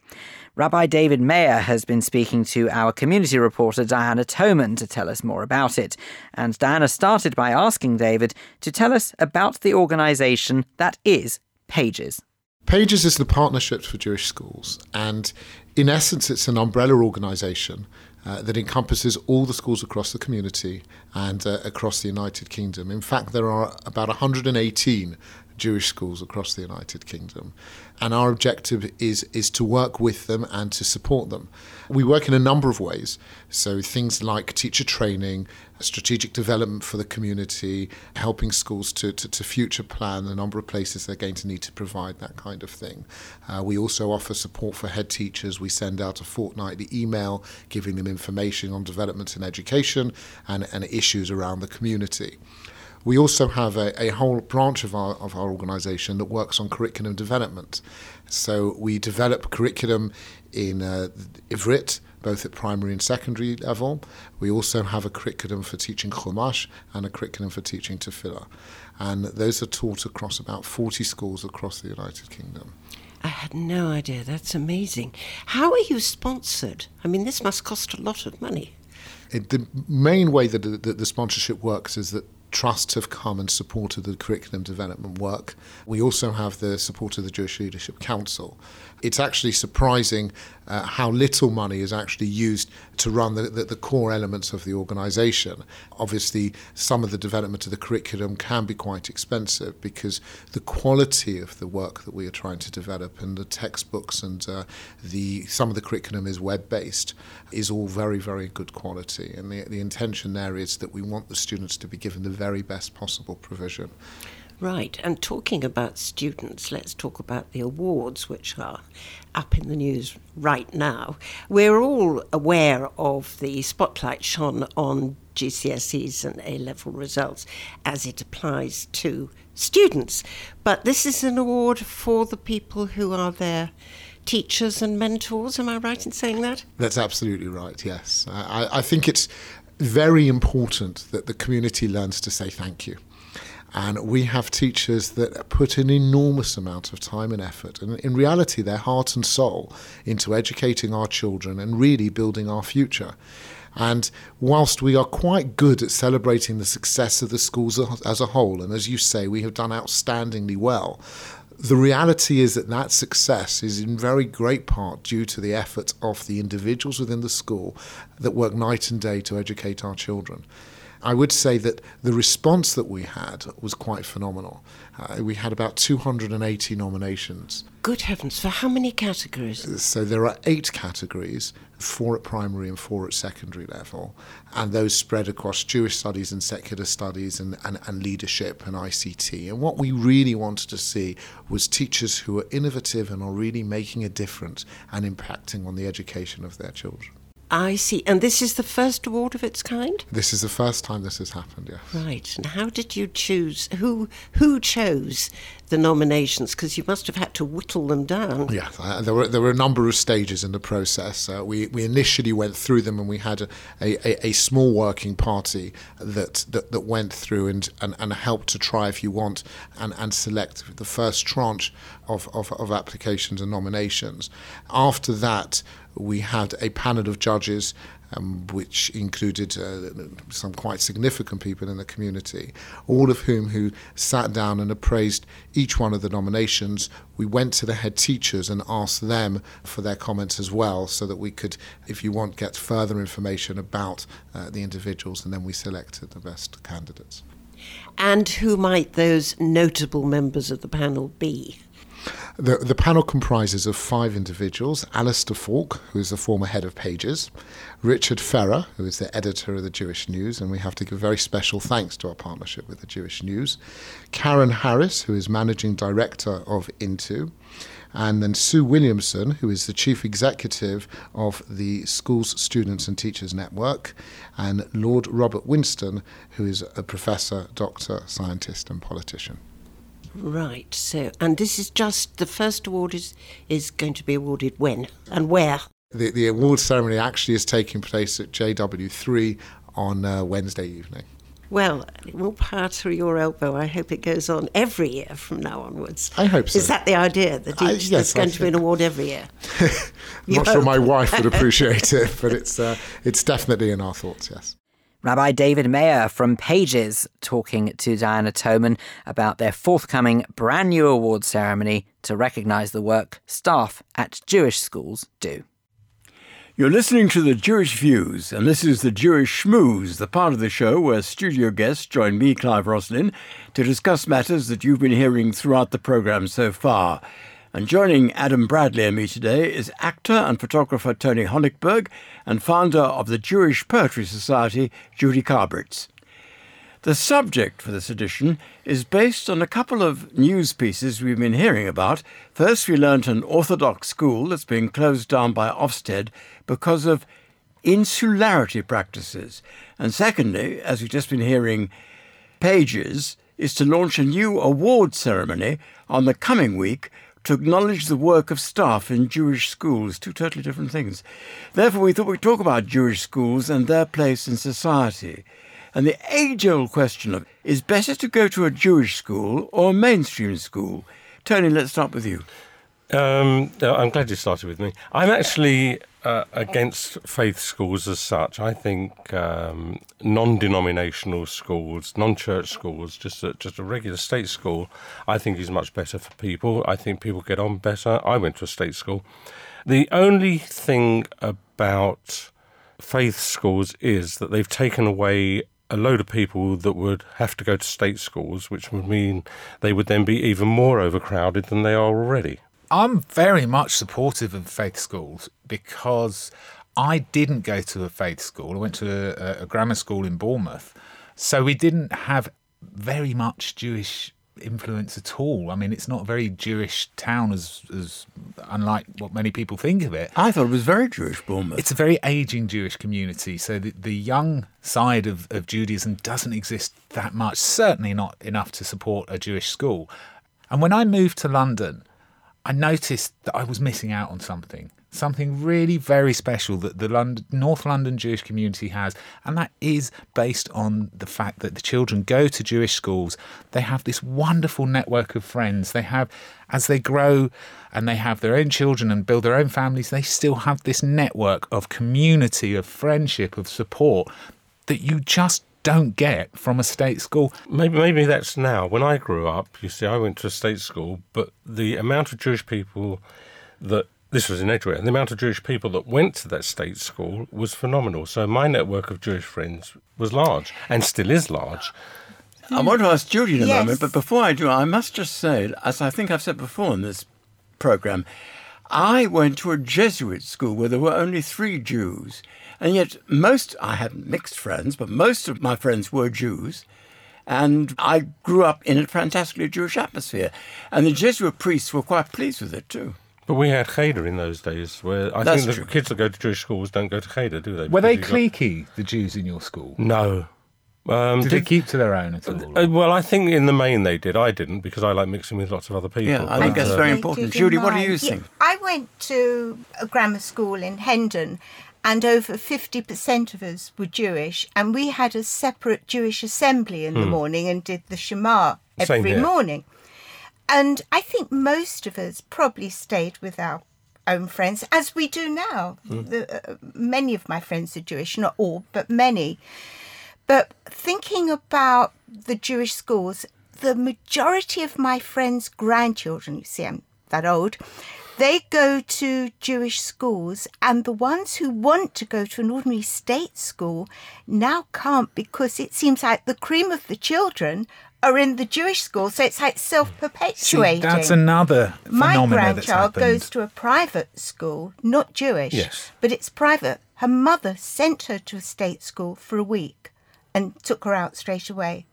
Rabbi David Meyer has been speaking to our community reporter Diana Toman to tell us more about it. And Diana started by asking David to tell us about the organisation that is PaJeS. PaJeS is the Partnerships for Jewish Schools, and in essence, it's an umbrella organisation uh, that encompasses all the schools across the community and uh, across the United Kingdom. In fact, there are about 118 Jewish schools across the United Kingdom. And our objective is, is to work with them and to support them. We work in a number of ways. So, things like teacher training, strategic development for the community, helping schools to, to, to, future plan the number of places they're going to need to provide that kind of thing. Uh, we also offer support for head teachers. We send out a fortnightly email giving them information on developments in education and, and issues around the community. We also have a, a whole branch of our, of our organisation that works on curriculum development. So we develop curriculum in uh, Ivrit, both at primary and secondary level. We also have a curriculum for teaching Chumash and a curriculum for teaching Tefillah. And those are taught across about 40 schools across the United Kingdom. I had no idea. That's amazing. How are you sponsored? I mean, this must cost a lot of money. It, the main way that the, the sponsorship works is that trusts have come and supported the curriculum development work. We also have the support of the Jewish Leadership Council. It's actually surprising uh, how little money is actually used to run the, the, the core elements of the organisation. Obviously, some of the development of the curriculum can be quite expensive because the quality of the work that we are trying to develop and the textbooks and uh, the some of the curriculum is web-based is all very, very good quality. And the, the intention there is that we want the students to be given the very best possible provision. Right, and talking about students, let's talk about the awards which are up in the news right now. We're all aware of the spotlight shone on GCSEs and A level results as it applies to students, but this is an award for the people who are their teachers and mentors. Am I right in saying that? That's absolutely right, yes. I, I think it's very important that the community learns to say thank you. And we have teachers that put an enormous amount of time and effort, and in reality, their heart and soul, into educating our children and really building our future. And whilst we are quite good at celebrating the success of the schools as a whole, and as you say, we have done outstandingly well, the reality is that that success is in very great part due to the effort of the individuals within the school that work night and day to educate our children. I would say that the response that we had was quite phenomenal. Uh, we had about 280 nominations. Good heavens, for how many categories? So there are eight categories, four at primary and four at secondary level, and those spread across Jewish studies and secular studies and, and, and leadership and ICT. And what we really wanted to see was teachers who are innovative and are really making a difference and impacting on the education of their children. I see. And this is the first award of its kind? This is the first time this has happened, yes. Right. And how did you choose? Who who chose the nominations? Because you must have had to whittle them down. Yeah, uh, there were there were a number of stages in the process. Uh, we we initially went through them, and we had a, a, a, small working party that, that, that went through and, and, and helped to try, if you want, and, and select the first tranche of, of, of applications and nominations. After that, we had a panel of judges um, which included uh, some quite significant people in the community, all of whom who sat down and appraised each one of the nominations. We went to the head teachers and asked them for their comments as well, so that we could, if you want, get further information about uh, the individuals, and then we selected the best candidates. And who might those notable members of the panel be? The, the panel comprises of five individuals Alistair Falk, who is the former head of PaJeS, Richard Ferrer, who is the editor of the Jewish News, and we have to give very special thanks to our partnership with the Jewish News, Karen Harris, who is managing director of Into, and then Sue Williamson, who is the chief executive of the Schools, Students and Teachers Network, and Lord Robert Winston, who is a professor, doctor, scientist, and politician. Right. So, and this is just the first award is is going to be awarded when and where? The the award ceremony actually is taking place at JW3 on uh, Wednesday evening. Well, more power through your elbow. I hope it goes on every year from now onwards. I hope so. Is that the idea? That I, yes, there's going to be an award every year? I'm not sure my wife would appreciate it, but it's uh, it's definitely in our thoughts. Yes. Rabbi David Meyer from PaJeS talking to Diana Toman about their forthcoming brand new award ceremony to recognise the work staff at Jewish schools do. You're listening to the Jewish Views, and this is the Jewish Schmooze, the part of the show where studio guests join me, Clive Roslin, to discuss matters that you've been hearing throughout the programme so far. And joining Adam Bradley and me today is actor and photographer Tony Honigberg and founder of the Jewish Poetry Society, Judy Karbitz. The subject for this edition is based on a couple of news pieces we've been hearing about. First, we learnt an Orthodox school that's being closed down by Ofsted because of insularity practices. And secondly, as we've just been hearing, PaJeS is to launch a new award ceremony on the coming week to acknowledge the work of staff in Jewish schools, two totally different things. Therefore, we thought we'd talk about Jewish schools and their place in society. And the age old question of is better to go to a Jewish school or a mainstream school? Tony, let's start with you. Um, I'm glad you started with me. I'm actually uh, against faith schools as such. I think um, non-denominational schools, non-church schools, just a, just a regular state school, I think is much better for people. I think people get on better. I went to a state school. The only thing about faith schools is that they've taken away a load of people that would have to go to state schools, which would mean they would then be even more overcrowded than they are already. I'm very much supportive of faith schools because I didn't go to a faith school. I went to a, a grammar school in Bournemouth. So we didn't have very much Jewish influence at all. I mean, it's not a very Jewish town, as as unlike what many people think of it. I thought it was very Jewish, Bournemouth. It's a very aging Jewish community, so the, the young side of, of Judaism doesn't exist that much. Certainly not enough to support a Jewish school. And when I moved to London, I noticed that I was missing out on something. Something really very special that the London, North London Jewish community has, and that is based on the fact that the children go to Jewish schools. They have this wonderful network of friends. They have, as they grow and they have their own children and build their own families, they still have this network of community, of friendship, of support that you just don't get from a state school. Maybe maybe that's now. When I grew up, you see, I went to a state school, but the amount of Jewish people that this was in Edgware, and the amount of Jewish people that went to that state school was phenomenal. So my network of Jewish friends was large and still is large. I want to ask Judy in a Yes. moment, but before I do, I must just say, as I think I've said before in this program, I went to a Jesuit school where there were only three Jews, and yet most, I had mixed friends, but most of my friends were Jews. And I grew up in a fantastically Jewish atmosphere. And the Jesuit priests were quite pleased with it too. But we had cheder in those days, where I That's think the true. kids that go to Jewish schools don't go to cheder, do they? Were they Because you got- cliquey, the Jews in your school? No. Um, Did they keep to their own at all? Uh, well, I think in the main they did. I didn't because I like mixing with lots of other people. Yeah, I think But, that's uh, very important. Judy, what do you Yeah, think? I went to a grammar school in Hendon, and over 50% of us were Jewish, and we had a separate Jewish assembly in the Hmm. morning and did the Shema Same every here. morning. And I think most of us probably stayed with our own friends, as we do now. Hmm. The, uh, many of my friends are Jewish, not all, but many. But thinking about the Jewish schools, the majority of my friends' grandchildren, you see, I'm that old, they go to Jewish schools, and the ones who want to go to an ordinary state school now can't because it seems like the cream of the children are in the Jewish school, so it's like self perpetuating. that's another My phenomenon that's grandchild goes to a private school, not Jewish, Yes. but it's private. Her mother sent her to a state school for a week and took her out straight away.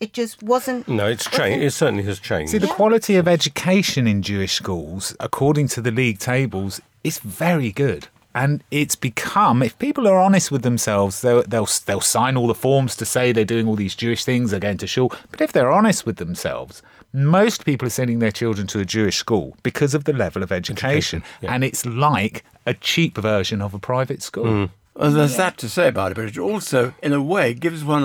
It just wasn't. No, it's changed. It certainly has changed. See, the quality of education in Jewish schools, according to the league tables, is very good. And it's become, if people are honest with themselves, they'll, they'll they'll sign all the forms to say they're doing all these Jewish things, they're going to shul. But if they're honest with themselves, most people are sending their children to a Jewish school because of the level of education, and it's like a cheap version of a private school. Hmm. Well, there's that to say about it, but it also, in a way, gives one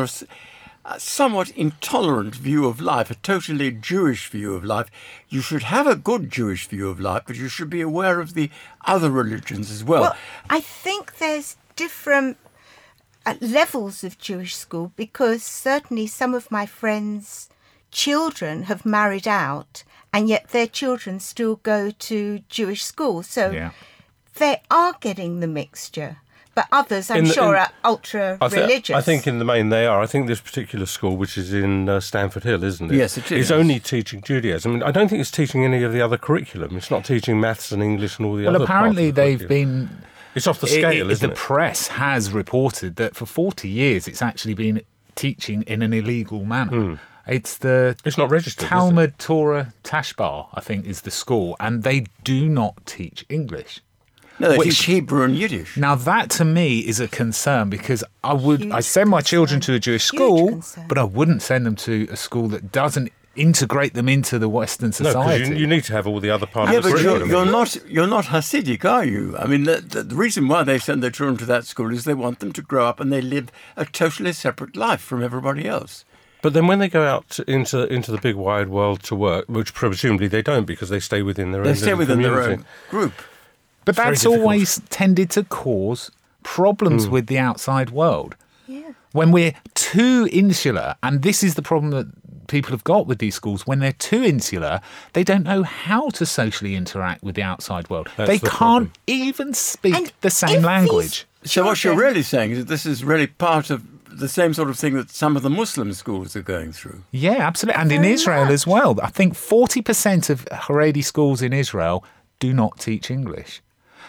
a, s- a somewhat intolerant view of life, a totally Jewish view of life. You should have a good Jewish view of life, but you should be aware of the other religions as well. Well, I think there's different uh, levels of Jewish school because certainly some of my friends' children have married out, and yet their children still go to Jewish school. So Yeah. they are getting the mixture. But others, I'm the- sure, in- are ultra I, thi- religious. I think in the main they are. I think this particular school, which is in uh, Stamford Hill, isn't it? Yes, it It's Is only teaching Judaism. I, mean, I don't think it's teaching any of the other curriculum. It's not teaching maths and English and all the Well, other. apparently parts of the they've curriculum. been. It's off the it- scale, it- isn't the it? press has reported that for 40 years it's actually been teaching in an illegal manner. It's the it's not registered. is it? Talmud Torah Tashbar, I think, is the school, and they do not teach English. No, they which- teach Hebrew and Yiddish. Now that to me is a concern because I would I send my children to a Jewish school, but I wouldn't send them to a school that doesn't integrate them into the Western No, society. because you, you need to have all the other parts Yeah, of the but you're, curriculum. you're not you're not Hasidic, are you? I mean, the, the, the reason why they send their children to that school is they want them to grow up and they live a totally separate life from everybody else. But then when they go out into into the big wide world to work, which presumably they don't because they stay within their They own stay little within their own group. But It's that's always tended to cause problems Mm. with the outside world. Yeah. When we're too insular, and this is the problem that people have got with these schools, when they're too insular, they don't know how to socially interact with the outside world. That's they the can't problem. even speak the same language. So what you're really saying is that this is really part of the same sort of thing that some of the Muslim schools are going through. Yeah, absolutely. And in Israel as well. I think 40% of Haredi schools in Israel do not teach English.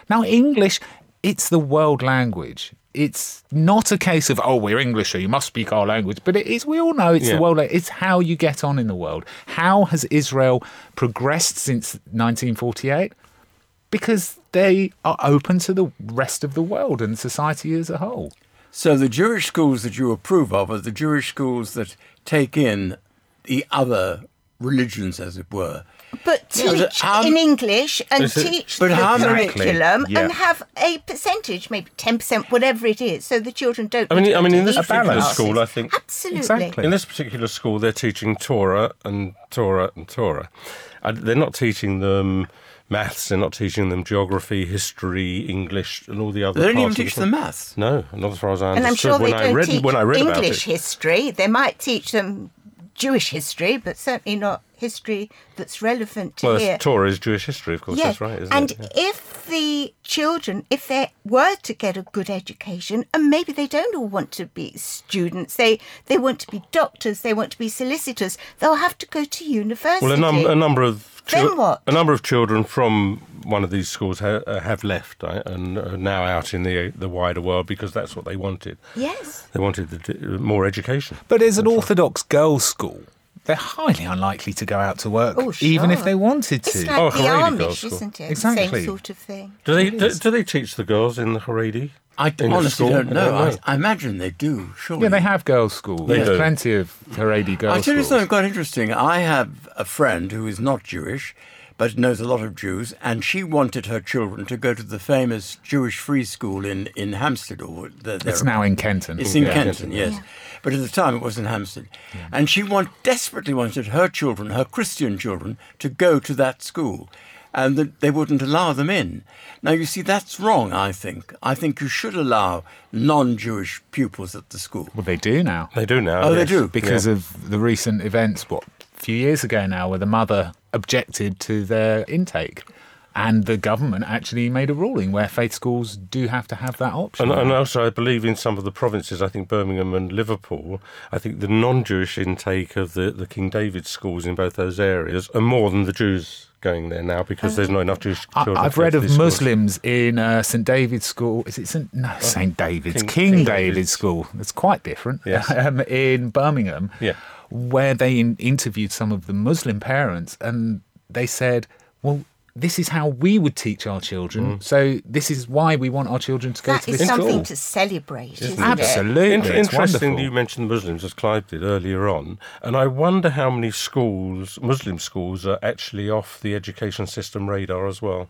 Now, English, it's the world language. It's not a case of, oh, we're English, so you must speak our language. But it is, we all know it's Yeah. the world. It's how you get on in the world. How has Israel progressed since 1948? Because they are open to the rest of the world and society as a whole. So the Jewish schools that you approve of are the Jewish schools that take in the other religions, as it were. But Yeah, but teach in English and it- teach But the how many- curriculum Yeah. and have a percentage, maybe 10%, whatever it is, so the children don't. I mean, I mean, in this particular school, I think Absolutely. In this particular school, they're teaching Torah and Torah and Torah. Uh, they're not teaching them maths. They're not teaching them geography, history, English, and all the other. They don't even parts of teach the- them maths. No, not as far as I And I'm sure they when I don't read teach when I read about English history. They might teach them Jewish history, but certainly not history that's relevant to Well, here. Torah is Jewish history, of course. Yes, That's right, isn't and it? Yeah. if the children, if they were to get a good education, and maybe they don't all want to be students, they they want to be doctors, they want to be solicitors, they'll have to go to university. Well, a, num- a number of Then what? a number of children from one of these schools ha- uh, have left right, and are now out in the the wider world because that's what they wanted. Yes. They wanted the, d- more education. But as an Orthodox girls' school, they're highly unlikely to go out to work, Oh, even if they wanted to. It's like Oh, the Haredi Girls' Amish, School. isn't it? Exactly. Same sort of thing. Do they do, do they teach the girls in the Haredi? I in the honestly school? don't know. I I, I imagine they do, surely. Yeah, they have girls' school. They There's do. plenty of Haredi girls' I'll tell you something quite interesting. I have a friend who is not Jewish, but knows a lot of Jews, and she wanted her children to go to the famous Jewish free school in, in Hampstead. Or the, It's now in Kenton. It's in Yeah. Kenton, yes. But at the time it was in Hampstead. And she want, desperately wanted her children, her Christian children, to go to that school. And that they wouldn't allow them in. Now, you see, that's wrong, I think. I think you should allow non Jewish pupils at the school. Well, they do now. They do now. Oh, they do? because Yeah. of the recent events, what, a few years ago now, where the mother objected to their intake. And the government actually made a ruling where faith schools do have to have that option. And, and also, I believe in some of the provinces, I think Birmingham and Liverpool, I think the non-Jewish intake of the, the King David schools in both those areas are more than the Jews going there now because there's not enough Jewish I, children. I've read of schools. Muslims in uh, St David's School. Is it St. No, St David's King- King, King David's. David's. School. It's quite different. Yes. Um, in Birmingham, Yeah. Where they in- interviewed some of the Muslim parents, and they said, "Well, this is how we would teach our children. Mm. So this is why we want our children to go That to is this something school." to celebrate, isn't it? Absolutely, In- it's interesting wonderful. you mentioned Muslims, as Clive did earlier on, and I wonder how many schools, Muslim schools, are actually off the education system radar as well.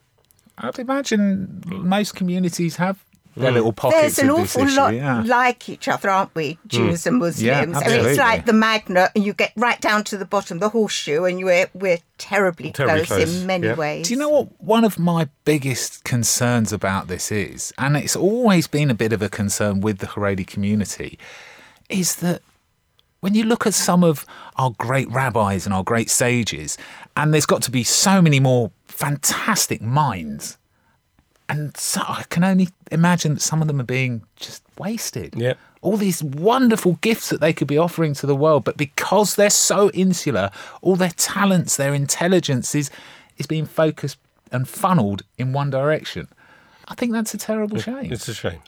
I'd imagine most communities have their Mm. little pockets There's an of this awful issue. lot yeah. like each other, aren't we? Jews and Muslims. Yeah, I mean, it's like the magnet, and you get right down to the bottom, the horseshoe, and we're we're terribly, Terribly close, close, in many yeah. ways. Do you know what one of my biggest concerns about this is, and it's always been a bit of a concern with the Haredi community, is that when you look at some of our great rabbis and our great sages, and there's got to be so many more fantastic minds, and so I can only imagine that some of them are being just wasted. Yeah. All these wonderful gifts that they could be offering to the world, but because they're so insular, all their talents, their intelligence is, is being focused and funneled in one direction. I think that's a terrible shame. It's a shame.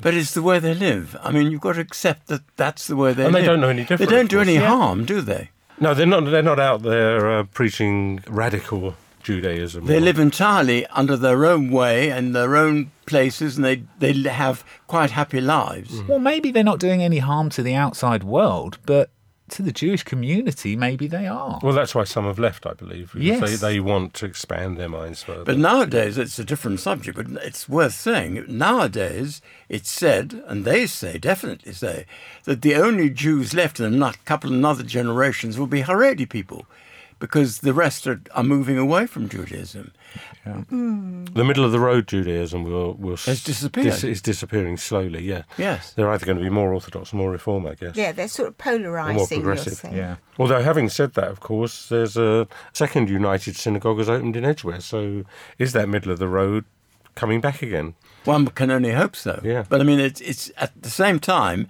But it's the way they live. I mean, you've got to accept that that's the way they and live. they don't know any different. They don't do any Yeah. harm, do they? No, they're not. They're not out there uh, preaching radical Judaism. They or- live entirely under their own way and their own places, and they they have quite happy lives. Mm. Well, maybe they're not doing any harm to the outside world, but to the Jewish community, maybe they are. Well, that's why some have left, I believe. Yes. They, they want to expand their minds further. But nowadays, it's a different subject. But it's worth saying. Nowadays, it's said, and they say, definitely say, that the only Jews left in a couple of other generations will be Haredi people, because the rest are, are moving away from Judaism. Hmm. The middle of the road Judaism will will Has disappeared. Dis, is disappearing slowly. Yeah. Yes. They're either going to be more orthodox, or more reform, I guess. Yeah, they're sort of Or more polarising. You're progressive. saying. Although, having said that, of course, there's a second United Synagogue has opened in Edgware. So, is that middle of the road coming back again? One can only hope so. Yeah. But I mean, it's, it's at the same time,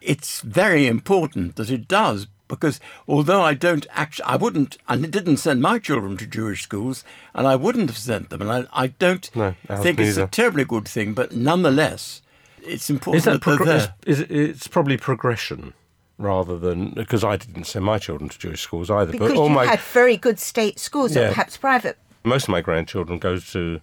it's very important that it does because although I don't actually, I wouldn't, I didn't send my children to Jewish schools, and I wouldn't have sent them, and I, I don't No, ours think it's a terribly good thing, but nonetheless, it's important Is that that they're there. is, is it's probably progression rather than because I didn't send my children to Jewish schools either. Because but all you my had very good state schools, or perhaps private. most of my grandchildren go to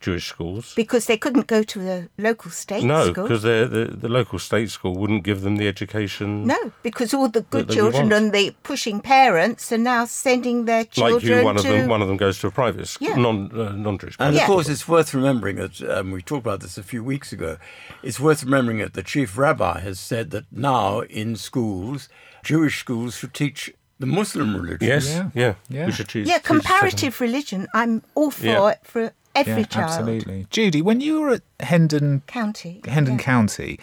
Jewish schools. Because they couldn't go to the local state no, school. because the, the local state school wouldn't give them the education. No, because all the good that they children and the pushing parents are now sending their children Like you, one to. of them, one of them goes to a private school, Yeah. non uh, non-Jewish. And of school. course, it's worth remembering that um, we talked about this a few weeks ago. It's worth remembering that the chief rabbi has said that now in schools, Jewish schools should teach the Muslim religion. Yes, Yeah. yeah. Yeah. We should teach- yeah, comparative religion. I'm all for Yeah. it for every yeah, child. Absolutely. Judy, when you were at Hendon County. Hendon yeah. County,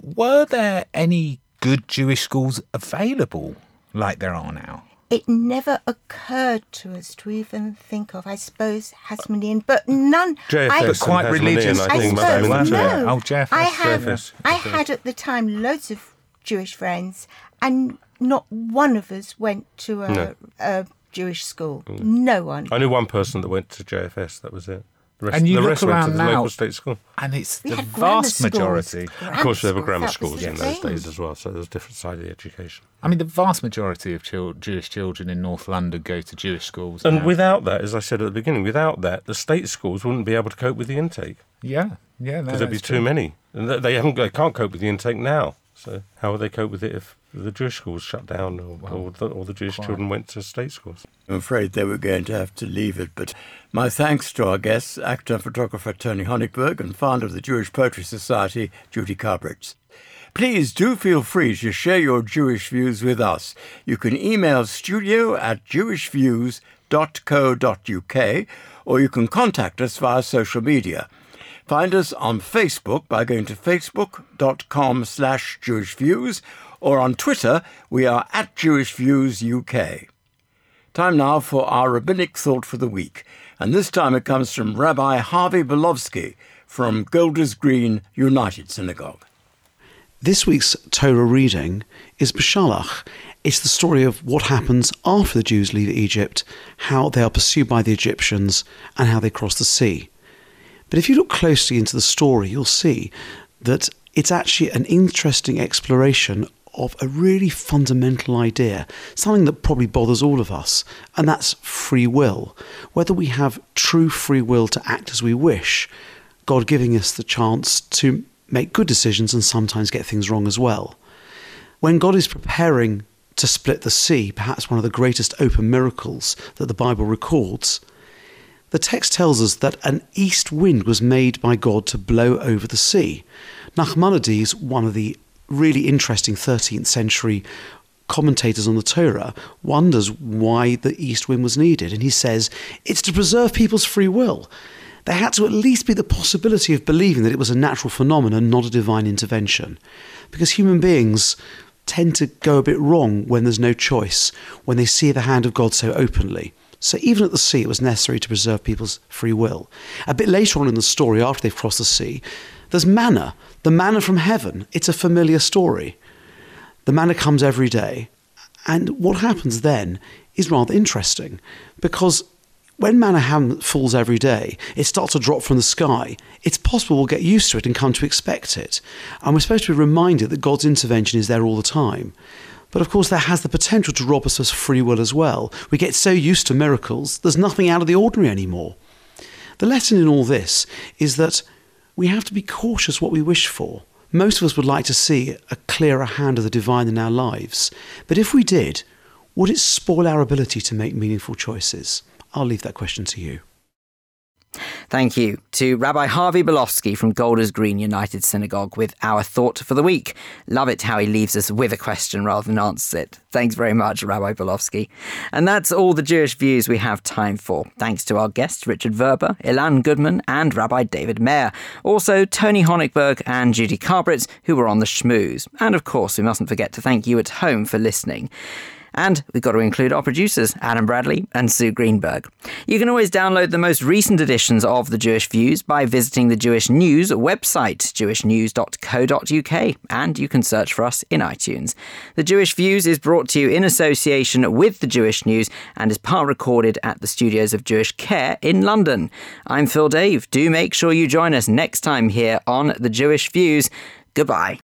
were there any good Jewish schools available like there are now? It never occurred to us to even think of. I suppose Hasmonean, but none. JFS I, and Quite religious I think, suppose, must have no. Oh, JFS. I had, JFS. I had at the time loads of Jewish friends, and not one of us went to a, No. a Jewish school. Mm. No one. I knew one person that went to JFS. That was it. The rest, And you the look rest went to the now, local state school. and it's We the vast majority. Of course, there were grammar schools in those days as well, so there's a different side of the education. I mean, the vast majority of chil- Jewish children in North London go to Jewish schools. And now. without that, as I said at the beginning, without that, the state schools wouldn't be able to cope with the intake yeah, yeah, no, because there'd be that's too many, and they- they haven't, they can't cope with the intake now. So how would they cope with it if the Jewish schools shut down or, or, oh, the, or the Jewish quite. children went to state schools? I'm afraid they were going to have to leave it, but my thanks to our guests, actor and photographer Tony Honigberg and founder of the Jewish Poetry Society, Judy Carbridge. Please do feel free to share your Jewish views with us. You can email studio at jewishviews.co.uk or you can contact us via social media. Find us on Facebook by going to facebook.com slash jewishviews or on Twitter we are at Jewish Views UK. Time now for our rabbinic thought for the week, and this time it comes from Rabbi Harvey Belovski from Golders Green United Synagogue. This week's Torah reading is Beshalach. It's the story of what happens after the Jews leave Egypt, how they are pursued by the Egyptians, and how they cross the sea. But if you look closely into the story, you'll see that it's actually an interesting exploration of a really fundamental idea, something that probably bothers all of us, and that's free will. Whether we have true free will to act as we wish, God giving us the chance to make good decisions and sometimes get things wrong as well. When God is preparing to split the sea, perhaps one of the greatest open miracles that the Bible records, the text tells us that an east wind was made by God to blow over the sea. Nachmanides, one of the really interesting 13th century commentators on the Torah, wonders why the east wind was needed. And he says it's to preserve people's free will. There had to at least be the possibility of believing that it was a natural phenomenon, not a divine intervention. Because human beings tend to go a bit wrong when there's no choice, when they see the hand of God so openly. So even at the sea, it was necessary to preserve people's free will. A bit later on in the story, after they've crossed the sea, there's manna, the manna from heaven. It's a familiar story. The manna comes every day. And what happens then is rather interesting because when manna falls every day, it starts to drop from the sky. It's possible we'll get used to it and come to expect it. And we're supposed to be reminded that God's intervention is there all the time. But of course, that has the potential to rob us of free will as well. We get so used to miracles, there's nothing out of the ordinary anymore. The lesson in all this is that we have to be cautious what we wish for. Most of us would like to see a clearer hand of the divine in our lives. But if we did, would it spoil our ability to make meaningful choices? I'll leave that question to you. Thank you to Rabbi Harvey Belovski from Golders Green United Synagogue with our thought for the week. Love it how he leaves us with a question rather than answers it. Thanks very much, Rabbi Belovski. And that's all the Jewish views we have time for. Thanks to our guests Richard Verber, Ilan Goodman, and Rabbi David Meyer. Also, Tony Honigberg and Judy Carbritz, who were on the schmooze. And of course, we mustn't forget to thank you at home for listening. And we've got to include our producers, Adam Bradley and Sue Greenberg. You can always download the most recent editions of The Jewish Views by visiting the Jewish News website, jewishnews.co.uk, and you can search for us in iTunes. The Jewish Views is brought to you in association with The Jewish News and is part recorded at the studios of Jewish Care in London. I'm Phil Dave. Do make sure you join us next time here on The Jewish Views. Goodbye.